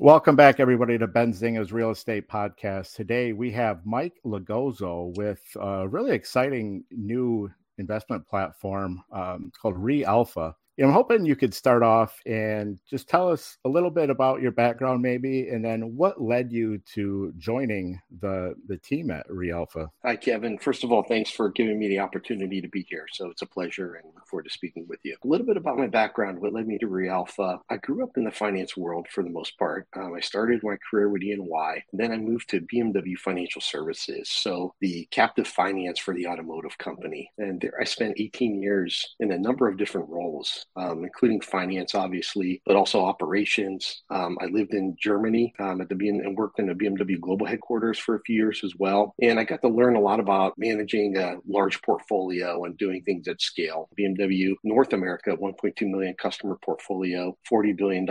Welcome back, everybody, to Benzinga's Real Estate Podcast. Today we have Mike Logozzo with a really exciting new investment platform um, called ReAlpha. I'm hoping you could start off and just tell us a little bit about your background, maybe, and then what led you to joining the the team at ReAlpha. Hi, Kevin. First of all, thanks for giving me the opportunity to be here. So it's a pleasure and look forward to speaking with you. A little bit about my background, what led me to ReAlpha. I grew up in the finance world for the most part. Um, I started my career with EY, then I moved to BMW Financial Services, so the captive finance for the automotive company. And there I spent 18 years in a number of different roles um, including finance, obviously, but also operations. Um, I lived in Germany um, at the BM and worked in the BMW global headquarters for a few years as well. And I got to learn a lot about managing a large portfolio and doing things at scale. BMW North America, 1.2 million customer portfolio, $40 billion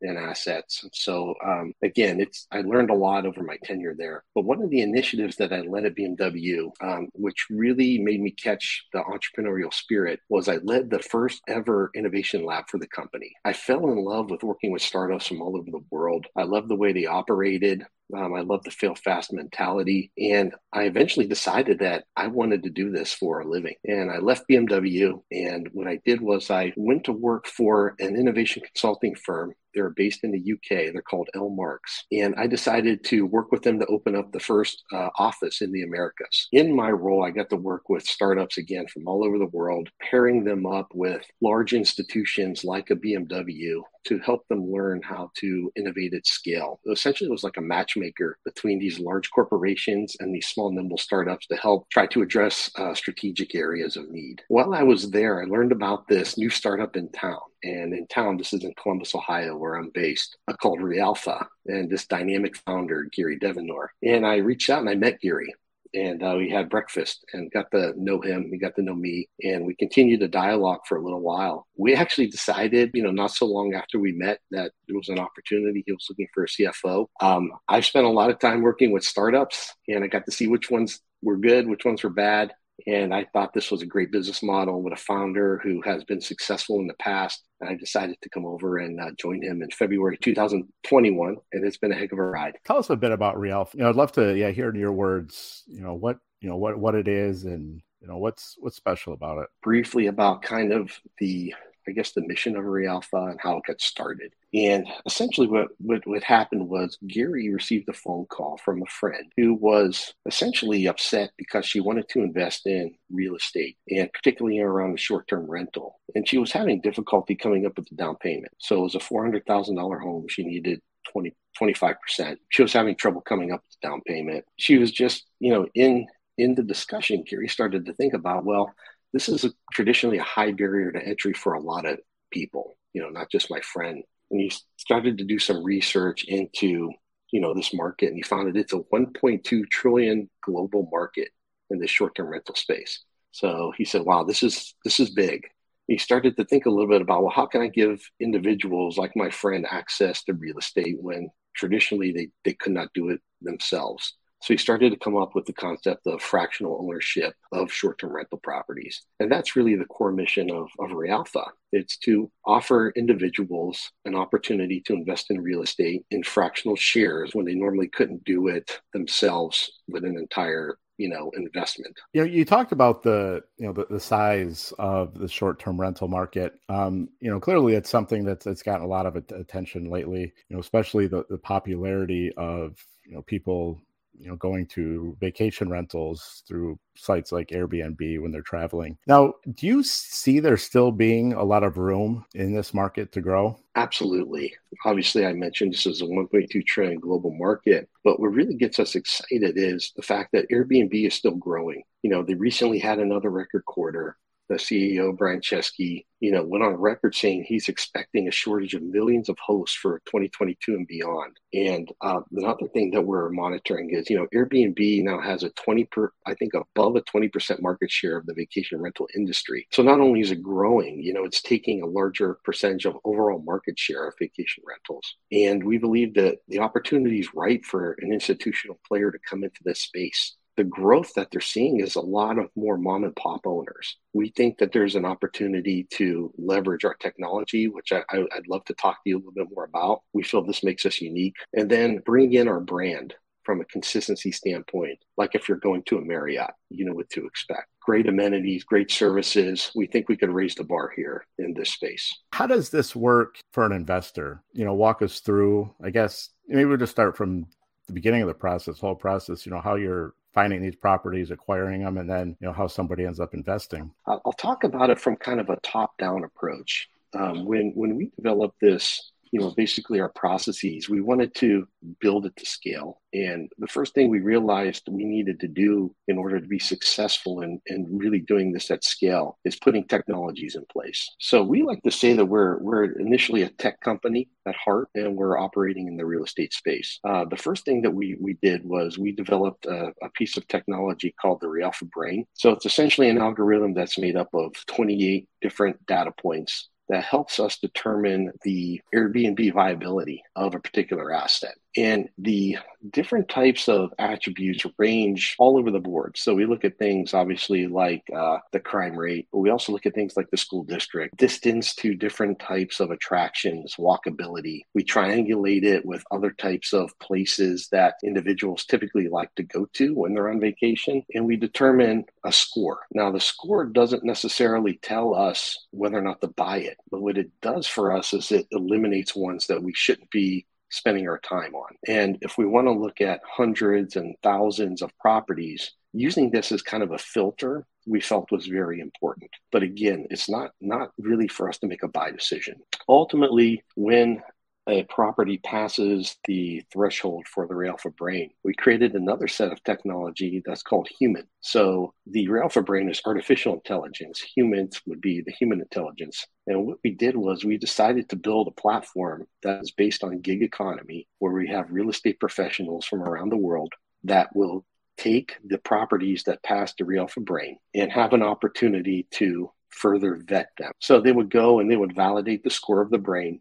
in assets. So um, again, it's I learned a lot over my tenure there. But one of the initiatives that I led at BMW, um, which really made me catch the entrepreneurial spirit, was I led the first ever innovation lab for the company. I fell in love with working with startups from all over the world. I loved the way they operated. Um, I love the fail fast mentality. And I eventually decided that I wanted to do this for a living. And I left BMW. And what I did was I went to work for an innovation consulting firm they're based in the UK. They're called L Marks. And I decided to work with them to open up the first uh, office in the Americas. In my role, I got to work with startups again from all over the world, pairing them up with large institutions like a BMW to help them learn how to innovate at scale. Essentially, it was like a matchmaker between these large corporations and these small, nimble startups to help try to address uh, strategic areas of need. While I was there, I learned about this new startup in town. And in town, this is in Columbus, Ohio, where I'm based, uh, called ReAlpha, and this dynamic founder, Gary Devanur. And I reached out and I met Gary and uh, we had breakfast and got to know him. He got to know me, and we continued the dialogue for a little while. We actually decided, you know, not so long after we met, that there was an opportunity. He was looking for a CFO. Um, I've spent a lot of time working with startups, and I got to see which ones were good, which ones were bad. And I thought this was a great business model with a founder who has been successful in the past. I decided to come over and uh, join him in February 2021, and it's been a heck of a ride. Tell us a bit about Real. You know, I'd love to, yeah, hear in your words, you know, what you know what what it is, and you know what's what's special about it. Briefly about kind of the I guess, the mission of ReAlpha and how it got started. And essentially, what, what, what happened was Gary received a phone call from a friend who was essentially upset because she wanted to invest in real estate and particularly around the short term rental. And she was having difficulty coming up with the down payment. So it was a $400,000 home. She needed 20, 25%. She was having trouble coming up with the down payment. She was just, you know, in in the discussion, Gary started to think about, well, this is a, traditionally a high barrier to entry for a lot of people, you know, not just my friend. And he started to do some research into, you know, this market and he found that it's a 1.2 trillion global market in the short-term rental space. So he said, wow, this is this is big. He started to think a little bit about, well, how can I give individuals like my friend access to real estate when traditionally they, they could not do it themselves? So he started to come up with the concept of fractional ownership of short term rental properties. And that's really the core mission of, of ReAlpha. It's to offer individuals an opportunity to invest in real estate in fractional shares when they normally couldn't do it themselves with an entire you know investment you know you talked about the you know the, the size of the short-term rental market um you know clearly it's something that's that's gotten a lot of attention lately you know especially the, the popularity of you know people you know going to vacation rentals through sites like Airbnb when they're traveling. Now, do you see there still being a lot of room in this market to grow? Absolutely. Obviously, I mentioned this is a 1.2 trillion global market, but what really gets us excited is the fact that Airbnb is still growing. You know, they recently had another record quarter the CEO Brian Chesky, you know, went on record saying he's expecting a shortage of millions of hosts for 2022 and beyond. And uh, another thing that we're monitoring is, you know, Airbnb now has a 20 per, I think above a 20% market share of the vacation rental industry. So not only is it growing, you know, it's taking a larger percentage of overall market share of vacation rentals. And we believe that the opportunity is right for an institutional player to come into this space the growth that they're seeing is a lot of more mom and pop owners. We think that there's an opportunity to leverage our technology, which I, would love to talk to you a little bit more about. We feel this makes us unique, and then bring in our brand from a consistency standpoint. Like if you're going to a Marriott, you know what to expect. Great amenities, great services. We think we could raise the bar here in this space. How does this work for an investor? You know, walk us through, I guess, maybe we'll just start from the beginning of the process, whole process, you know, how you're finding these properties, acquiring them, and then, you know, how somebody ends up investing. I'll talk about it from kind of a top down approach. Um, when, when we developed this you know, basically our processes. We wanted to build it to scale. And the first thing we realized we needed to do in order to be successful in, in really doing this at scale is putting technologies in place. So we like to say that we're, we're initially a tech company at heart and we're operating in the real estate space. Uh, the first thing that we, we did was we developed a, a piece of technology called the Realpha Brain. So it's essentially an algorithm that's made up of 28 different data points that helps us determine the Airbnb viability of a particular asset. And the different types of attributes range all over the board. So we look at things obviously like uh, the crime rate, but we also look at things like the school district, distance to different types of attractions, walkability. We triangulate it with other types of places that individuals typically like to go to when they're on vacation, and we determine a score. Now, the score doesn't necessarily tell us whether or not to buy it, but what it does for us is it eliminates ones that we shouldn't be spending our time on. And if we want to look at hundreds and thousands of properties, using this as kind of a filter we felt was very important. But again, it's not not really for us to make a buy decision. Ultimately, when a property passes the threshold for the Realpha brain, we created another set of technology that's called human. So the Realpha brain is artificial intelligence. Humans would be the human intelligence. And what we did was we decided to build a platform that is based on gig economy, where we have real estate professionals from around the world that will take the properties that pass the Realpha brain and have an opportunity to further vet them. So they would go and they would validate the score of the brain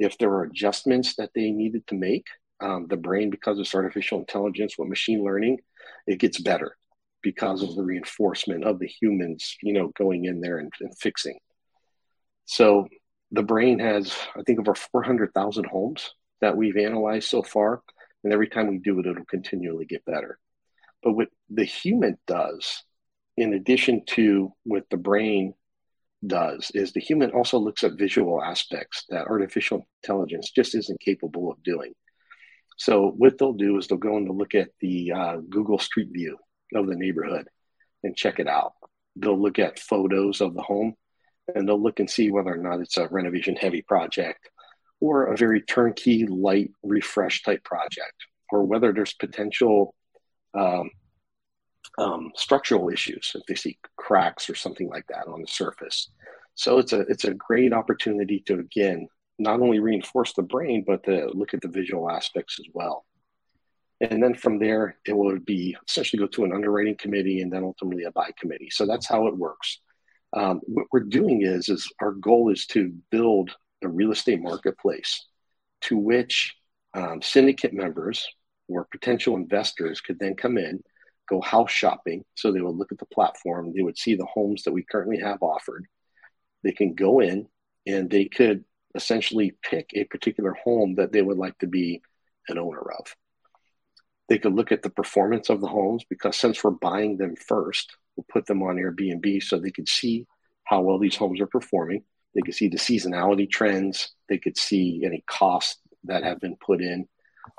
if there were adjustments that they needed to make, um, the brain, because of artificial intelligence with machine learning, it gets better because of the reinforcement of the humans, you know, going in there and, and fixing. So the brain has, I think, over 400,000 homes that we've analyzed so far. And every time we do it, it'll continually get better. But what the human does, in addition to what the brain does is the human also looks at visual aspects that artificial intelligence just isn't capable of doing. So what they'll do is they'll go and they'll look at the uh, Google Street View of the neighborhood and check it out. They'll look at photos of the home and they'll look and see whether or not it's a renovation heavy project or a very turnkey light refresh type project or whether there's potential um, um, structural issues if they see cracks or something like that on the surface. So it's a it's a great opportunity to again not only reinforce the brain but to look at the visual aspects as well. And then from there, it would be essentially go to an underwriting committee and then ultimately a buy committee. So that's how it works. Um, what we're doing is is our goal is to build a real estate marketplace to which um, syndicate members or potential investors could then come in go house shopping. So they would look at the platform, they would see the homes that we currently have offered. They can go in and they could essentially pick a particular home that they would like to be an owner of. They could look at the performance of the homes because since we're buying them first, we'll put them on Airbnb so they could see how well these homes are performing. They could see the seasonality trends. They could see any costs that have been put in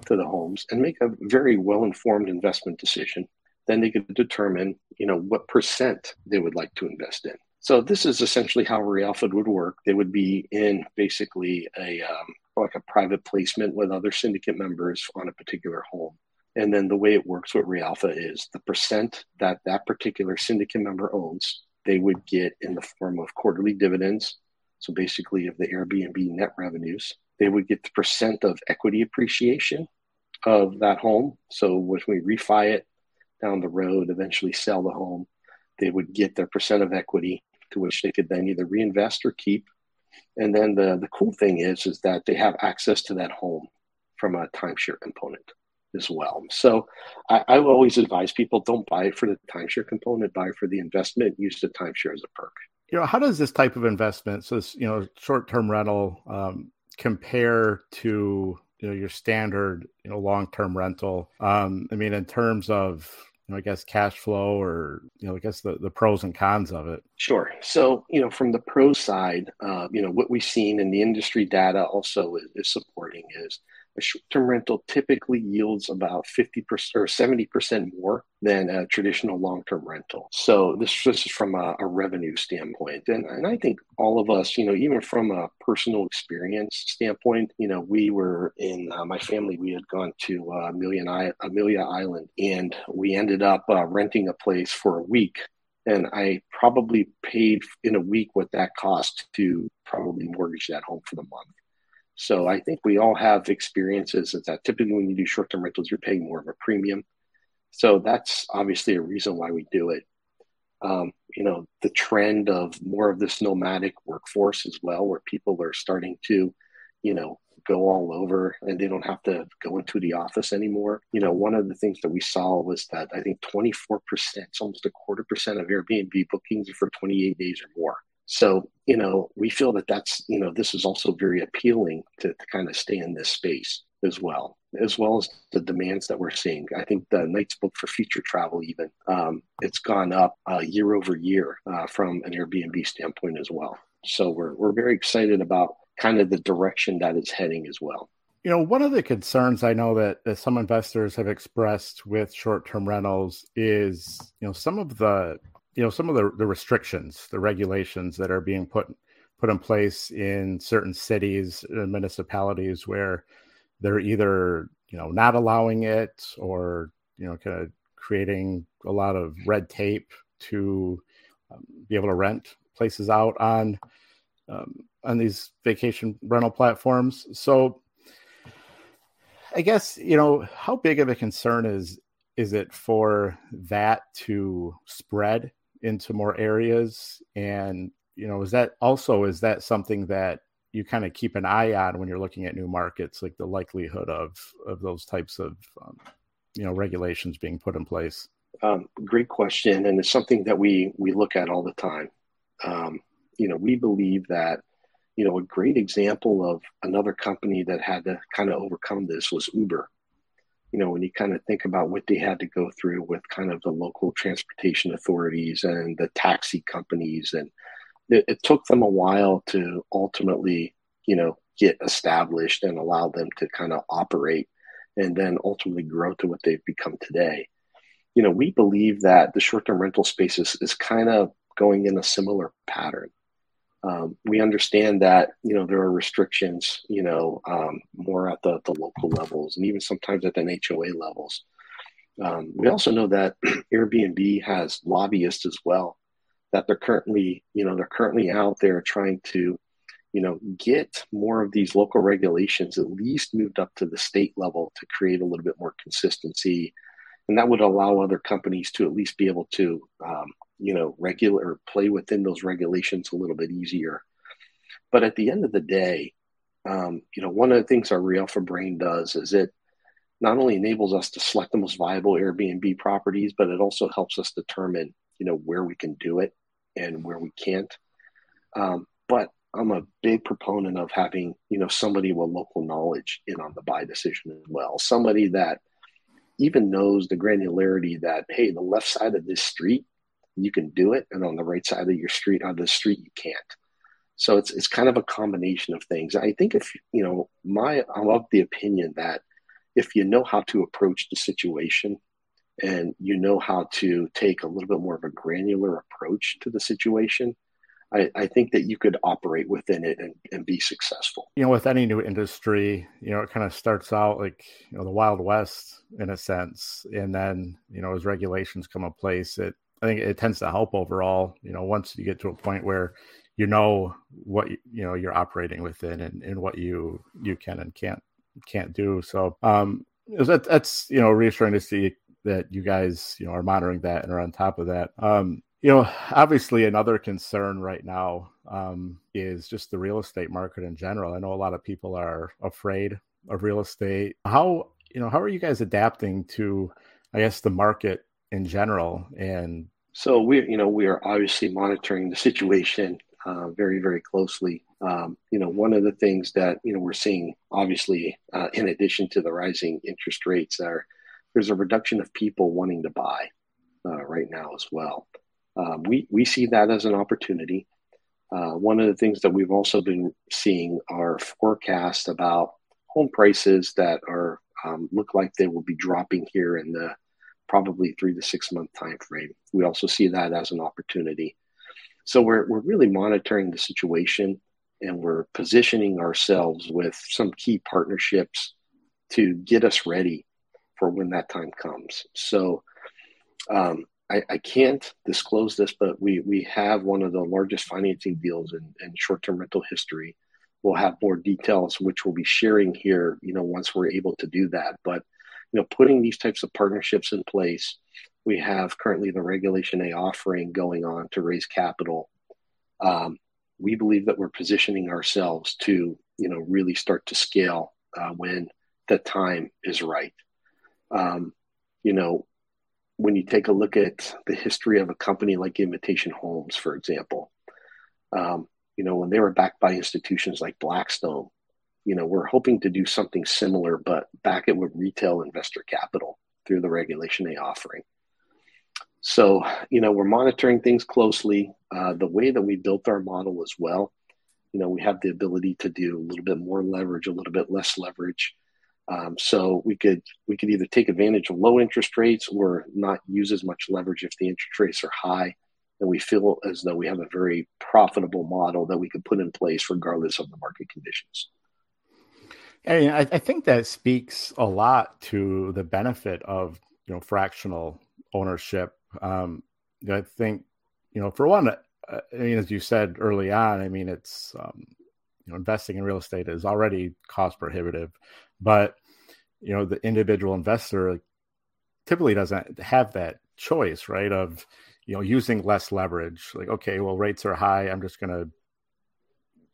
to the homes and make a very well informed investment decision then they could determine, you know, what percent they would like to invest in. So this is essentially how Realpha would work. They would be in basically a um, like a private placement with other syndicate members on a particular home. And then the way it works with Realpha is the percent that that particular syndicate member owns, they would get in the form of quarterly dividends. So basically, of the Airbnb net revenues, they would get the percent of equity appreciation of that home. So when we refi it, down the road, eventually sell the home, they would get their percent of equity to which they could then either reinvest or keep. And then the, the cool thing is, is that they have access to that home from a timeshare component. as well. So I, I always advise people don't buy for the timeshare component, buy for the investment, use the timeshare as a perk. You know, how does this type of investment, so this, you know, short-term rental, um, compare to you know your standard you know long-term rental? Um, I mean, in terms of I guess cash flow or you know, I guess the, the pros and cons of it. Sure. So you know, from the pro side, uh, you know, what we've seen in the industry data also is, is supporting is a short-term rental typically yields about 50% or 70% more than a traditional long-term rental. So this, this is from a, a revenue standpoint. And, and I think all of us, you know, even from a personal experience standpoint, you know, we were in uh, my family, we had gone to uh, Amelia, Amelia Island and we ended up uh, renting a place for a week and I probably paid in a week what that cost to probably mortgage that home for the month. So I think we all have experiences that typically when you do short term rentals, you're paying more of a premium. So that's obviously a reason why we do it. Um, you know, the trend of more of this nomadic workforce as well, where people are starting to, you know, go all over and they don't have to go into the office anymore. You know, one of the things that we saw was that I think 24%, it's almost a quarter percent of Airbnb bookings are for 28 days or more. So, you know, we feel that that's, you know, this is also very appealing to, to kind of stay in this space as well, as well as the demands that we're seeing. I think the nights booked for future travel, even, um, it's gone up uh, year over year uh, from an Airbnb standpoint as well. So we're, we're very excited about kind of the direction that it's heading as well. You know, one of the concerns I know that, that some investors have expressed with short term rentals is, you know, some of the you know some of the, the restrictions the regulations that are being put put in place in certain cities and municipalities where they're either you know not allowing it or you know kind of creating a lot of red tape to um, be able to rent places out on um, on these vacation rental platforms. So i guess you know how big of a concern is is it for that to spread into more areas and you know is that also is that something that you kind of keep an eye on when you're looking at new markets like the likelihood of of those types of um, you know regulations being put in place? Um, great question and it's something that we we look at all the time. Um, you know we believe that you know a great example of another company that had to kind of overcome this was uber you know, when you kind of think about what they had to go through with kind of the local transportation authorities and the taxi companies, and it, it took them a while to ultimately, you know, get established and allow them to kind of operate and then ultimately grow to what they've become today. You know, we believe that the short term rental space is, is kind of going in a similar pattern. Um, we understand that you know there are restrictions, you know, um, more at the, the local levels and even sometimes at the HOA levels. Um, we also know that Airbnb has lobbyists as well that they're currently, you know, they're currently out there trying to, you know, get more of these local regulations at least moved up to the state level to create a little bit more consistency, and that would allow other companies to at least be able to um, you know, regular or play within those regulations a little bit easier. But at the end of the day, um, you know, one of the things our Realpha Brain does is it not only enables us to select the most viable Airbnb properties, but it also helps us determine, you know, where we can do it and where we can't. Um, but I'm a big proponent of having, you know, somebody with local knowledge in on the buy decision as well. Somebody that even knows the granularity that, hey, the left side of this street you can do it, and on the right side of your street, on the street, you can't. So it's it's kind of a combination of things. I think if you know, my I'm of the opinion that if you know how to approach the situation and you know how to take a little bit more of a granular approach to the situation, I, I, think that you could operate within it and, and be successful. You know, with any new industry, you know, it kind of starts out like, you know, the Wild West in a sense. And then, you know, as regulations come in place, it I think it tends to help overall. You know, once you get to a point where you know what you know you're operating within and, and what you you can and can't can't do. So um, that, that's you know reassuring to see that you guys you know are monitoring that and are on top of that. Um, you know, obviously another concern right now um, is just the real estate market in general. I know a lot of people are afraid of real estate. How you know, how are you guys adapting to, I guess, the market in general? And so we, you know, we are obviously monitoring the situation uh, very, very closely. Um, you know, one of the things that you know we're seeing, obviously, uh, in addition to the rising interest rates, are there's a reduction of people wanting to buy uh, right now as well. Um, we we see that as an opportunity. Uh, one of the things that we've also been seeing are forecasts about home prices that are um, look like they will be dropping here in the probably three to six month time frame. We also see that as an opportunity. So we're we're really monitoring the situation and we're positioning ourselves with some key partnerships to get us ready for when that time comes. So um, I, I, can't disclose this, but we we have one of the largest financing deals in, in short-term rental history. We'll have more details, which we'll be sharing here. You know, once we're able to do that. But you know, putting these types of partnerships in place, we have currently the Regulation A offering going on to raise capital. Um, we believe that we're positioning ourselves to, you know, really start to scale uh, when the time is right. Um, you know, when you take a look at the history of a company like Invitation Homes, for example, um, you know, when they were backed by institutions like Blackstone, you know, we're hoping to do something similar, but back it with retail investor capital through the Regulation A offering. So, you know, we're monitoring things closely. Uh, the way that we built our model as well, you know, we have the ability to do a little bit more leverage, a little bit less leverage. Um, so we could we could either take advantage of low interest rates or not use as much leverage if the interest rates are high, and we feel as though we have a very profitable model that we could put in place regardless of the market conditions. And I, I think that speaks a lot to the benefit of you know fractional ownership. Um, I think you know for one, uh, I mean as you said early on, I mean it's um, you know investing in real estate is already cost prohibitive but you know the individual investor typically doesn't have that choice right of you know using less leverage like okay well rates are high i'm just going to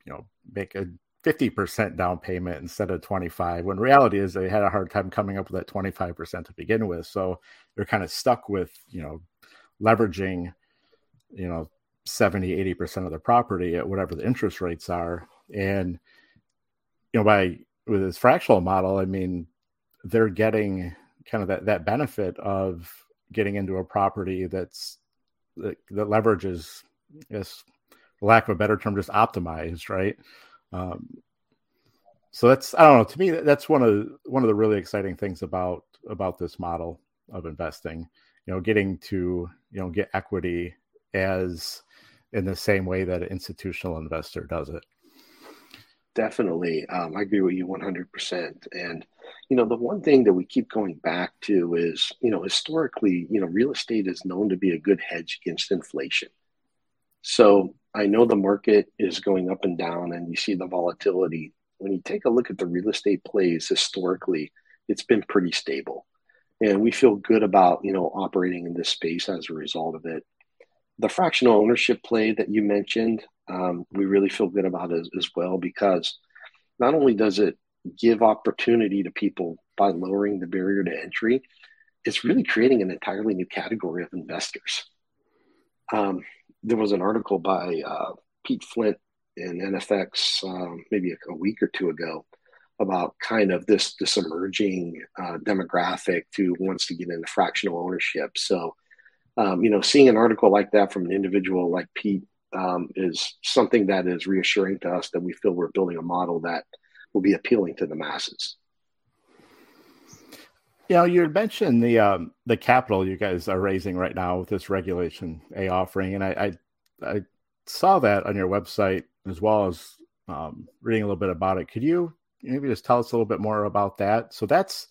you know make a 50% down payment instead of 25 when reality is they had a hard time coming up with that 25% to begin with so they're kind of stuck with you know leveraging you know 70 80% of the property at whatever the interest rates are and you know by with this fractional model, I mean, they're getting kind of that, that benefit of getting into a property that's that, that leverages, yes, lack of a better term, just optimized, right? Um, so that's I don't know. To me, that's one of one of the really exciting things about about this model of investing. You know, getting to you know get equity as in the same way that an institutional investor does it. Definitely. Um, I agree with you 100%. And, you know, the one thing that we keep going back to is, you know, historically, you know, real estate is known to be a good hedge against inflation. So I know the market is going up and down and you see the volatility. When you take a look at the real estate plays historically, it's been pretty stable. And we feel good about, you know, operating in this space as a result of it. The fractional ownership play that you mentioned, um, we really feel good about as, as well because not only does it give opportunity to people by lowering the barrier to entry, it's really creating an entirely new category of investors. Um, there was an article by uh, Pete Flint in NFX um, maybe a, a, week or two ago about kind of this this emerging uh, demographic who wants to get into fractional ownership. So, um, you know, seeing an article like that from an individual like Pete um, is something that is reassuring to us that we feel we're building a model that will be appealing to the masses. You know, you mentioned the um, the capital you guys are raising right now with this regulation A offering, and I I, I saw that on your website as well as um, reading a little bit about it. Could you maybe just tell us a little bit more about that? So that's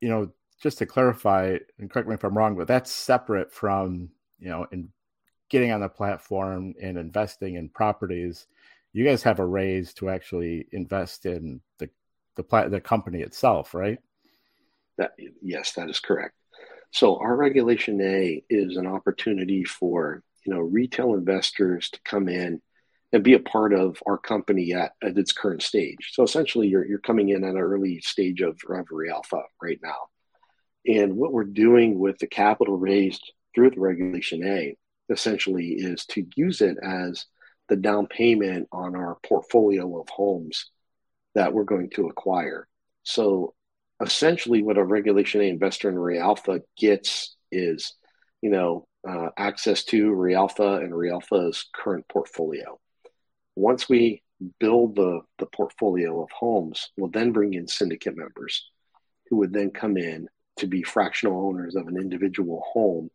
you know just to clarify and correct me if I'm wrong, but that's separate from you know in getting on the platform and investing in properties, you guys have a raise to actually invest in the the the company itself, right? That yes, that is correct. So our regulation A is an opportunity for you know retail investors to come in and be a part of our company at, at its current stage. So essentially, you're, you're coming in at an early stage of, of Alpha right now. And what we're doing with the capital raised through the Regulation A essentially is to use it as the down payment on our portfolio of homes that we're going to acquire. So essentially, what a Regulation A investor in Realpha gets is, you know, uh, access to Realpha and Realpha's current portfolio. Once we build the, the portfolio of homes, we'll then bring in syndicate members who would then come in to be fractional owners of an individual home.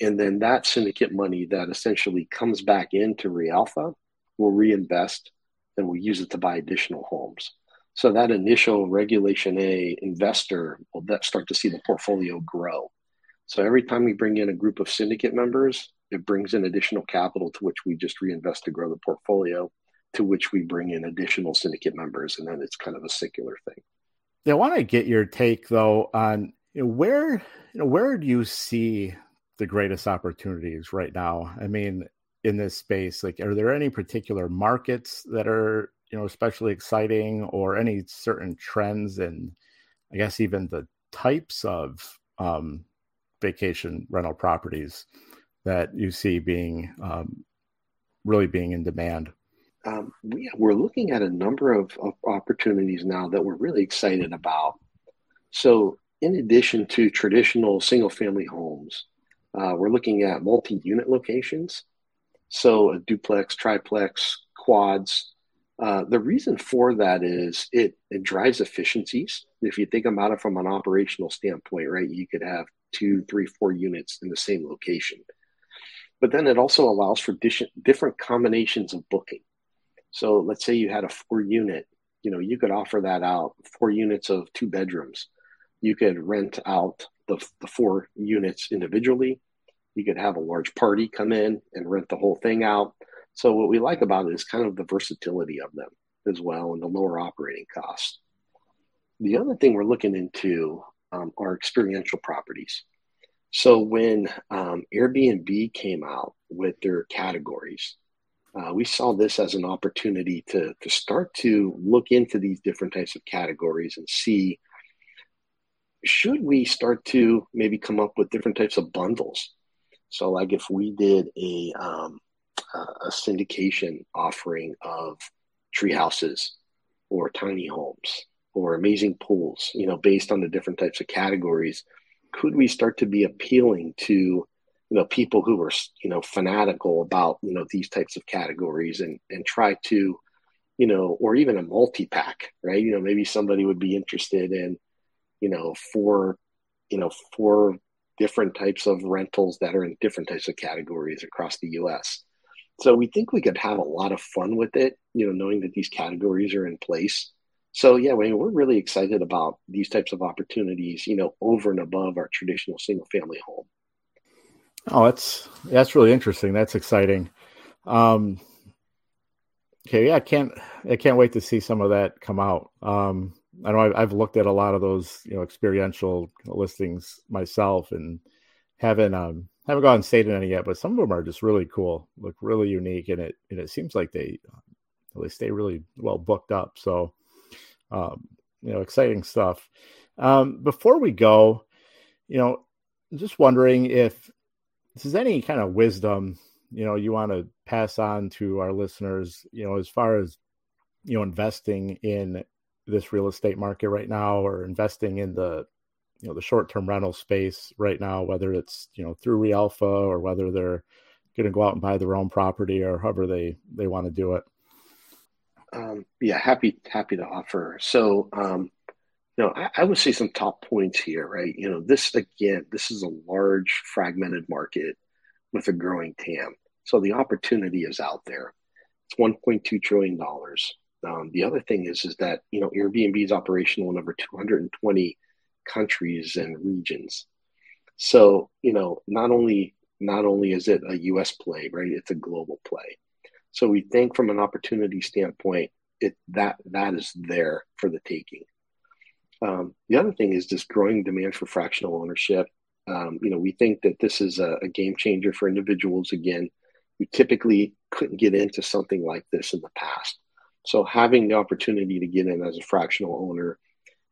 And then that syndicate money that essentially comes back into Realpha will reinvest and we'll use it to buy additional homes. So that initial Regulation A investor will start to see the portfolio grow. So every time we bring in a group of syndicate members, it brings in additional capital to which we just reinvest to grow the portfolio, to which we bring in additional syndicate members, and then it's kind of a circular thing. Yeah, I want to get your take though on you know, where you know where do you see the greatest opportunities right now? I mean, in this space, like, are there any particular markets that are you know especially exciting, or any certain trends, and I guess even the types of um, vacation rental properties that you see being um, really being in demand? Um, we, we're looking at a number of, of opportunities now that we're really excited about. So in addition to traditional single family homes, uh, we're looking at multi unit locations. So, a duplex, triplex, quads. Uh, the reason for that is it, it drives efficiencies. If you think about it from an operational standpoint, right, you could have two, three, four units in the same location. But then it also allows for different combinations of booking. So, let's say you had a four unit, you know, you could offer that out four units of two bedrooms you could rent out the, the four units individually. You could have a large party come in and rent the whole thing out. So what we like about it is kind of the versatility of them as well and the lower operating costs. The other thing we're looking into um, are experiential properties. So when um, Airbnb came out with their categories, uh, we saw this as an opportunity to, to start to look into these different types of categories and see should we start to maybe come up with different types of bundles? So, like if we did a um, a syndication offering of tree houses or tiny homes or amazing pools, you know, based on the different types of categories, could we start to be appealing to you know people who are you know fanatical about you know these types of categories and and try to you know or even a multi-pack right you know maybe somebody would be interested in you know, four, you know, four different types of rentals that are in different types of categories across the US. So we think we could have a lot of fun with it, you know, knowing that these categories are in place. So yeah, I mean, we're really excited about these types of opportunities, you know, over and above our traditional single family home. Oh, that's that's really interesting. That's exciting. Um, okay, yeah, I can't I can't wait to see some of that come out. Um, I know I've, I've, looked at a lot of those, you know, experiential listings myself, and haven't um haven't gone and stayed in any yet. But some of them are just really cool, look really unique, and it and it seems like they they stay really well booked up. So, um, you know, exciting stuff. Um, before we go, you know, just wondering if this is any kind of wisdom, you know, you want to pass on to our listeners, you know, as far as you know, investing in this real estate market right now or investing in the you know the short-term rental space right now whether it's you know through realpha or whether they're going to go out and buy their own property or however they they want to do it. Um, yeah happy happy to offer. So um, you know I, I would say some top points here right? You know this again this is a large fragmented market with a growing tam. So the opportunity is out there. It's 1.2 trillion dollars. Um, the other thing is is that you know Airbnb is operational over 220 countries and regions. So you know not only not only is it a U.S. play, right? It's a global play. So we think from an opportunity standpoint, it that that is there for the taking. Um, the other thing is just growing demand for fractional ownership. Um, you know, we think that this is a, a, game changer for individuals again who typically couldn't get into something like this in the past. So having the opportunity to get in as a fractional owner,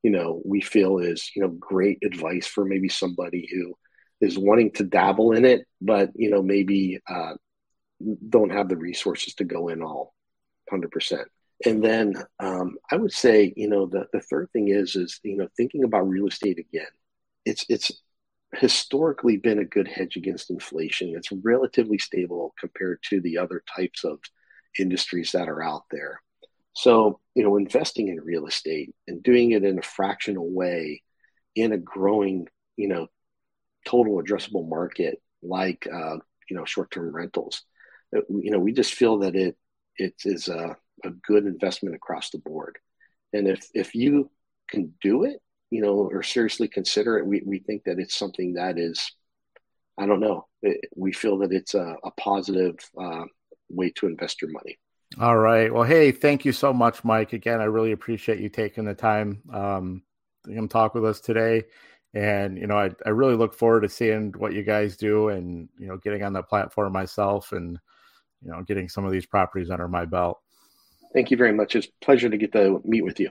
you know, we feel is, you know, great advice for maybe somebody who is wanting to dabble in it, but, you know, maybe uh, don't have the resources to go in all 100%. And then um, I would say, you know, the, the third thing is, is, you know, thinking about real estate again. It's, it's historically been a good hedge against inflation. It's relatively stable compared to the other types of industries that are out there. So, you know, investing in real estate and doing it in a fractional way in a growing, you know, total addressable market like, uh, you know, short term rentals, uh, you know, we just feel that it, it is a, a good investment across the board. And if, if you can do it, you know, or seriously consider it, we, we think that it's something that is, I don't know, it, we feel that it's a, a positive uh, way to invest your money. All right. Well, hey, thank you so much, Mike. Again, I really appreciate you taking the time um, to come talk with us today. And you know, I, I really look forward to seeing what you guys do, and you know, getting on the platform myself, and you know, getting some of these properties under my belt. Thank you very much. It's a pleasure to get to meet with you.